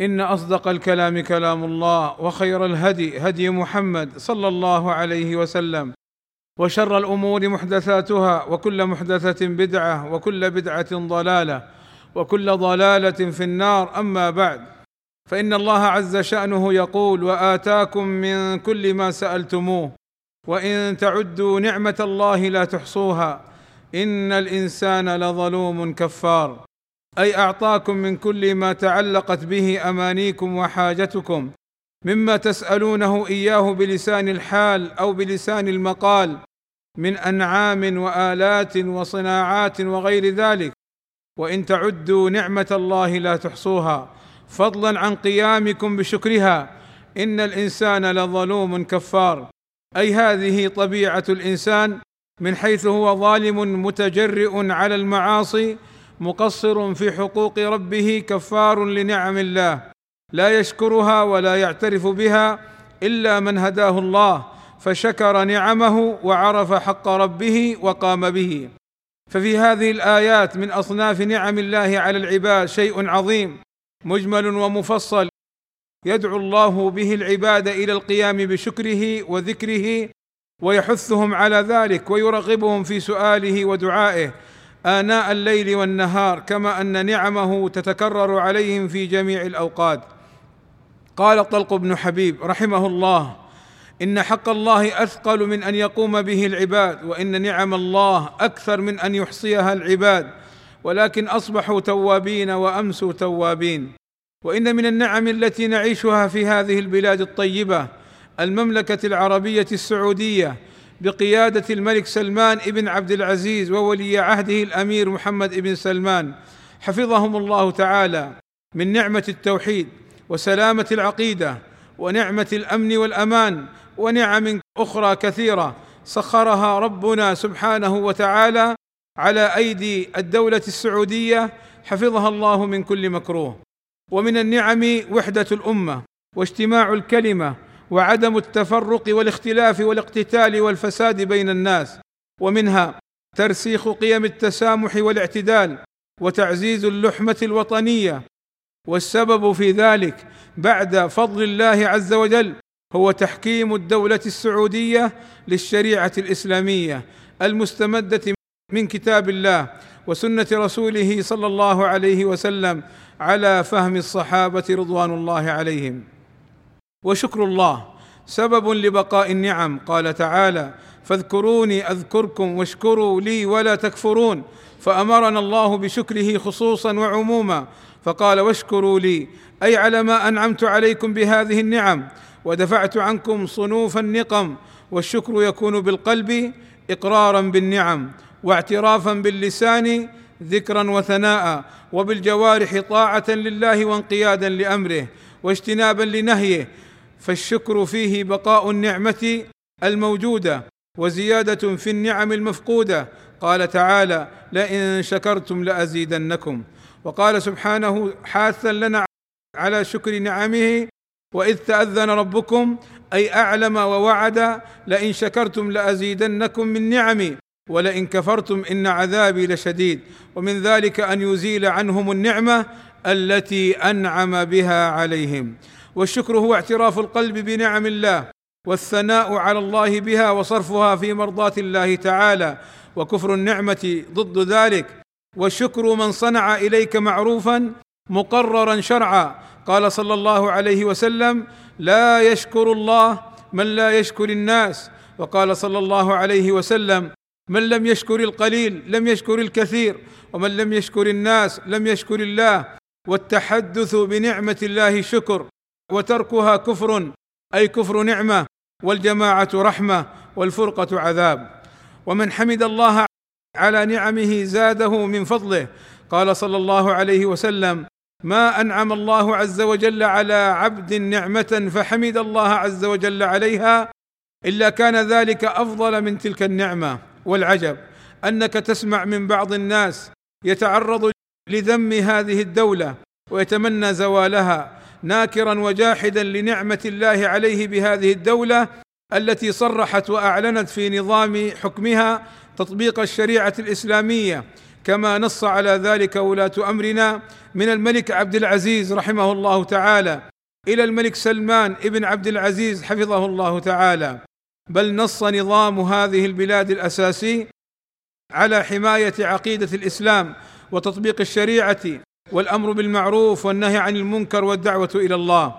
إن أصدق الكلام كلام الله وخير الهدي هدي محمد صلى الله عليه وسلم وشر الأمور محدثاتها وكل محدثة بدعة وكل بدعة ضلالة وكل ضلالة في النار. أما بعد فإن الله عز شأنه يقول وآتاكم من كل ما سألتموه وإن تعدوا نعمة الله لا تحصوها إن الإنسان لظلوم كفار. أي أعطاكم من كل ما تعلقت به أمانيكم وحاجتكم مما تسألونه إياه بلسان الحال أو بلسان المقال من أنعام وآلات وصناعات وغير ذلك. وإن تعدوا نعمة الله لا تحصوها. فضلا عن قيامكم بشكرها. إن الإنسان لظلوم كفار. أي هذه طبيعة الإنسان من حيث هو ظالم متجرئ على المعاصي مقصر في حقوق ربه كفار لنعم الله. لا يشكرها ولا يعترف بها إلا من هداه الله. فشكر نعمه وعرف حق ربه وقام به. ففي هذه الآيات من أصناف نعم الله على العباد شيء عظيم مجمل ومفصل. يدعو الله به العباد إلى القيام بشكره وذكره ويحثهم على ذلك ويرغبهم في سؤاله ودعائه. آناء الليل والنهار كما أن نعمه تتكرر عليهم في جميع الأوقات. قال طلق بن حبيب رحمه الله إن حق الله أثقل من أن يقوم به العباد وإن نعم الله أكثر من أن يحصيها العباد ولكن أصبحوا توابين وامسوا توابين. وإن من النعم التي نعيشها في هذه البلاد الطيبة المملكة العربية السعودية بقيادة الملك سلمان بن عبد العزيز وولي عهده الأمير محمد بن سلمان. حفظهم الله تعالى من نعمة التوحيد وسلامة العقيدة ونعمة الأمن والأمان ونعم أخرى كثيرة سخرها ربنا سبحانه وتعالى على أيدي الدولة السعودية. حفظها الله من كل مكروه. ومن النعم وحدة الأمة واجتماع الكلمة وعدم التفرق والاختلاف والاقتتال والفساد بين الناس ومنها ترسيخ قيم التسامح والاعتدال وتعزيز اللحمة الوطنية. والسبب في ذلك بعد فضل الله عز وجل هو تحكيم الدولة السعودية للشريعة الإسلامية المستمدة من كتاب الله وسنة رسوله صلى الله عليه وسلم على فهم الصحابة رضوان الله عليهم. وشكر الله. سبب لبقاء النعم. قال تعالى فاذكروني أذكركم واشكروا لي ولا تكفرون. فأمرنا الله بشكره خصوصا وعموما. فقال واشكروا لي. أي على ما أنعمت عليكم بهذه النعم. ودفعت عنكم صنوف النقم. والشكر يكون بالقلب اقرارا بالنعم. واعترافا باللسان ذكرا وثناء. وبالجوارح طاعة لله وانقيادا لأمره. واجتنابا لنهيه. فالشكر فيه بقاء النعمة الموجودة وزيادة في النعم المفقودة. قال تعالى لئن شكرتم لأزيدنكم. وقال سبحانه حاثا لنا على شكر نعمه وإذ تأذن ربكم أي أعلم ووعد لئن شكرتم لأزيدنكم من نعمي ولئن كفرتم إن عذابي لشديد. ومن ذلك أن يزيل عنهم النعمة التي أنعم بها عليهم. والشكر هو اعتراف القلب بنعم الله والثناء على الله بها وصرفها في مرضاة الله تعالى وكفر النعمة ضد ذلك. والشكر من صنع إليك معروفا مقررا شرعا. قال صلى الله عليه وسلم لا يشكر الله من لا يشكر الناس. وقال صلى الله عليه وسلم من لم يشكر القليل لم يشكر الكثير ومن لم يشكر الناس لم يشكر الله. والتحدث بنعمة الله شكر. وتركها كفر أي كفر نعمة والجماعة رحمة والفرقة عذاب. ومن حمد الله على نعمه زاده من فضله. قال صلى الله عليه وسلم ما أنعم الله عز وجل على عبد نعمة فحمد الله عز وجل عليها إلا كان ذلك أفضل من تلك النعمة. والعجب أنك تسمع من بعض الناس يتعرض لذم هذه الدولة ويتمنى زوالها. ناكرا وجاحدا لنعمة الله عليه بهذه الدولة التي صرحت وأعلنت في نظام حكمها تطبيق الشريعة الإسلامية. كما نص على ذلك ولاة أمرنا من الملك عبد العزيز رحمه الله تعالى إلى الملك سلمان ابن عبد العزيز حفظه الله تعالى. بل نص نظام هذه البلاد الأساسي على حماية عقيدة الإسلام وتطبيق الشريعة والأمر بالمعروف والنهي عن المنكر والدعوة إلى الله.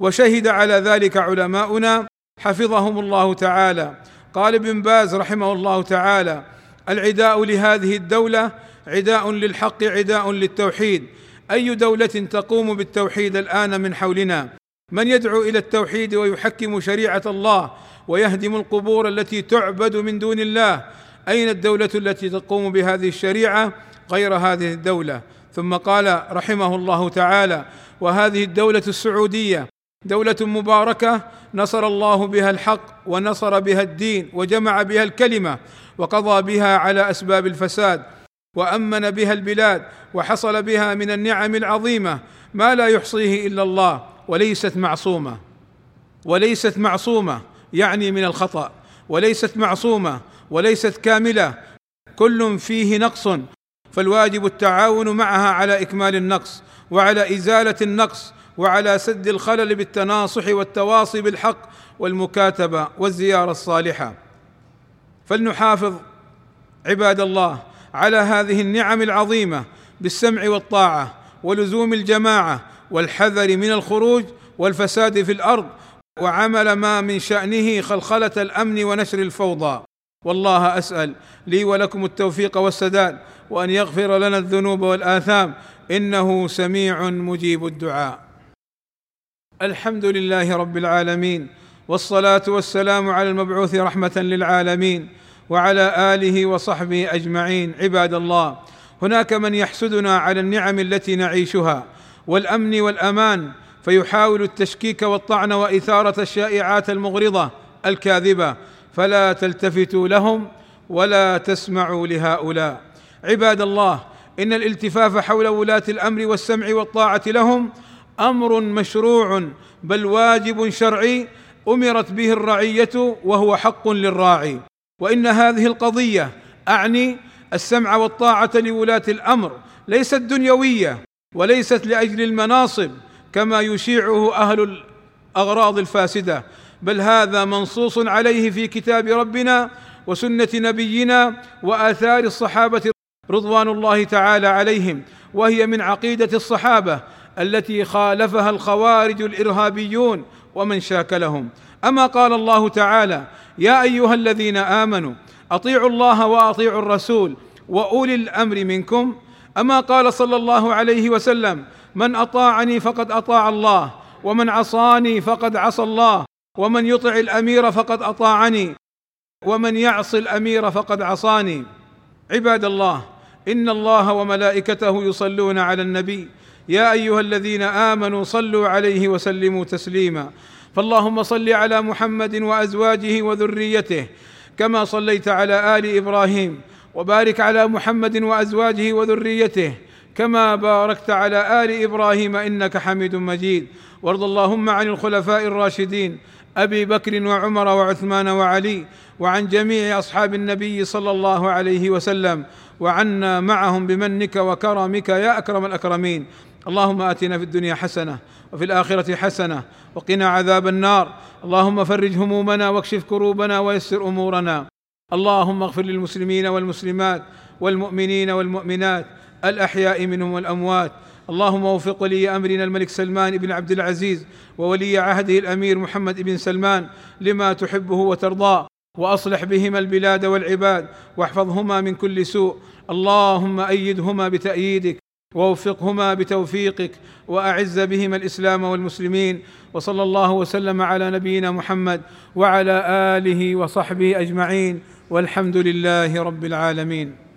وشهد على ذلك علماؤنا. حفظهم الله تعالى. قال ابن باز رحمه الله تعالى العداء لهذه الدولة عداء للحق عداء للتوحيد. أي دولة تقوم بالتوحيد الآن من حولنا؟ من يدعو إلى التوحيد ويحكم شريعة الله ويهدم القبور التي تعبد من دون الله؟ أين الدولة التي تقوم بهذه الشريعة غير هذه الدولة؟ ثم قال رحمه الله تعالى وهذه الدولة السعودية دولة مباركة نصر الله بها الحق ونصر بها الدين وجمع بها الكلمة وقضى بها على أسباب الفساد وأمن بها البلاد وحصل بها من النعم العظيمة ما لا يحصيه إلا الله وليست معصومة. وليست معصومة يعني من الخطأ وليست معصومة وليست كاملة كل فيه نقص. فالواجب التعاون معها على إكمال النقص وعلى إزالة النقص وعلى سد الخلل بالتناصح والتواصي بالحق والمكاتبة والزيارة الصالحة. فلنحافظ عباد الله على هذه النعم العظيمة بالسمع والطاعة ولزوم الجماعة والحذر من الخروج والفساد في الأرض وعمل ما من شأنه خلخلة الأمن ونشر الفوضى. والله أسأل لي ولكم التوفيق والسداد وأن يغفر لنا الذنوب والآثام. إنه سميع مجيب الدعاء. الحمد لله رب العالمين والصلاة والسلام على المبعوث رحمة للعالمين وعلى آله وصحبه أجمعين. عباد الله هناك من يحسدنا على النعم التي نعيشها والأمن والأمان فيحاول التشكيك والطعن وإثارة الشائعات المغرضة الكاذبة. فلا تلتفتوا لهم ولا تسمعوا لهؤلاء. عباد الله إن الالتفاف حول ولاة الأمر والسمع والطاعة لهم أمر مشروع بل واجب شرعي أمرت به الرعية وهو حق للراعي. وإن هذه القضية أعني السمع والطاعة لولاة الأمر ليست دنيوية وليست لأجل المناصب كما يشيعه أهل الأغراض الفاسدة. بل هذا منصوص عليه في كتاب ربنا وسنة نبينا وآثار الصحابة رضوان الله تعالى عليهم وهي من عقيدة الصحابة التي خالفها الخوارج الإرهابيون ومن شاكلهم أما قال الله تعالى يا أيها الذين آمنوا أطيعوا الله وأطيعوا الرسول وأولي الأمر منكم. أما قال صلى الله عليه وسلم من أطاعني فقد أطاع الله ومن عصاني فقد عصى الله. ومن يطع الأمير فقد أطاعني ومن يعص الأمير فقد عصاني. عباد الله إن الله وملائكته يصلون على النبي. يا أيها الذين آمنوا صلوا عليه وسلموا تسليما. فاللهم صل على محمد وأزواجه وذريته كما صليت على آل إبراهيم وبارك على محمد وأزواجه وذريته. كما باركت على آل إبراهيم إنك حميد مجيد. وارض اللهم عن الخلفاء الراشدين أبي بكر وعمر وعثمان وعلي وعن جميع أصحاب النبي صلى الله عليه وسلم وعنا معهم بمنك وكرمك يا أكرم الأكرمين. اللهم آتنا في الدنيا حسنة وفي الآخرة حسنة وقنا عذاب النار. اللهم فرج همومنا واكشف كروبنا ويسر أمورنا. اللهم اغفر للمسلمين والمسلمات والمؤمنين والمؤمنات الأحياء منهم والأموات. اللهم وفق ولي أمرنا الملك سلمان بن عبد العزيز وولي عهده الأمير محمد بن سلمان لما تحبه وترضاه وأصلح بهما البلاد والعباد واحفظهما من كل سوء. اللهم أيدهما بتأييدك ووفقهما بتوفيقك وأعز بهما الإسلام والمسلمين. وصلى الله وسلم على نبينا محمد وعلى آله وصحبه أجمعين. والحمد لله رب العالمين.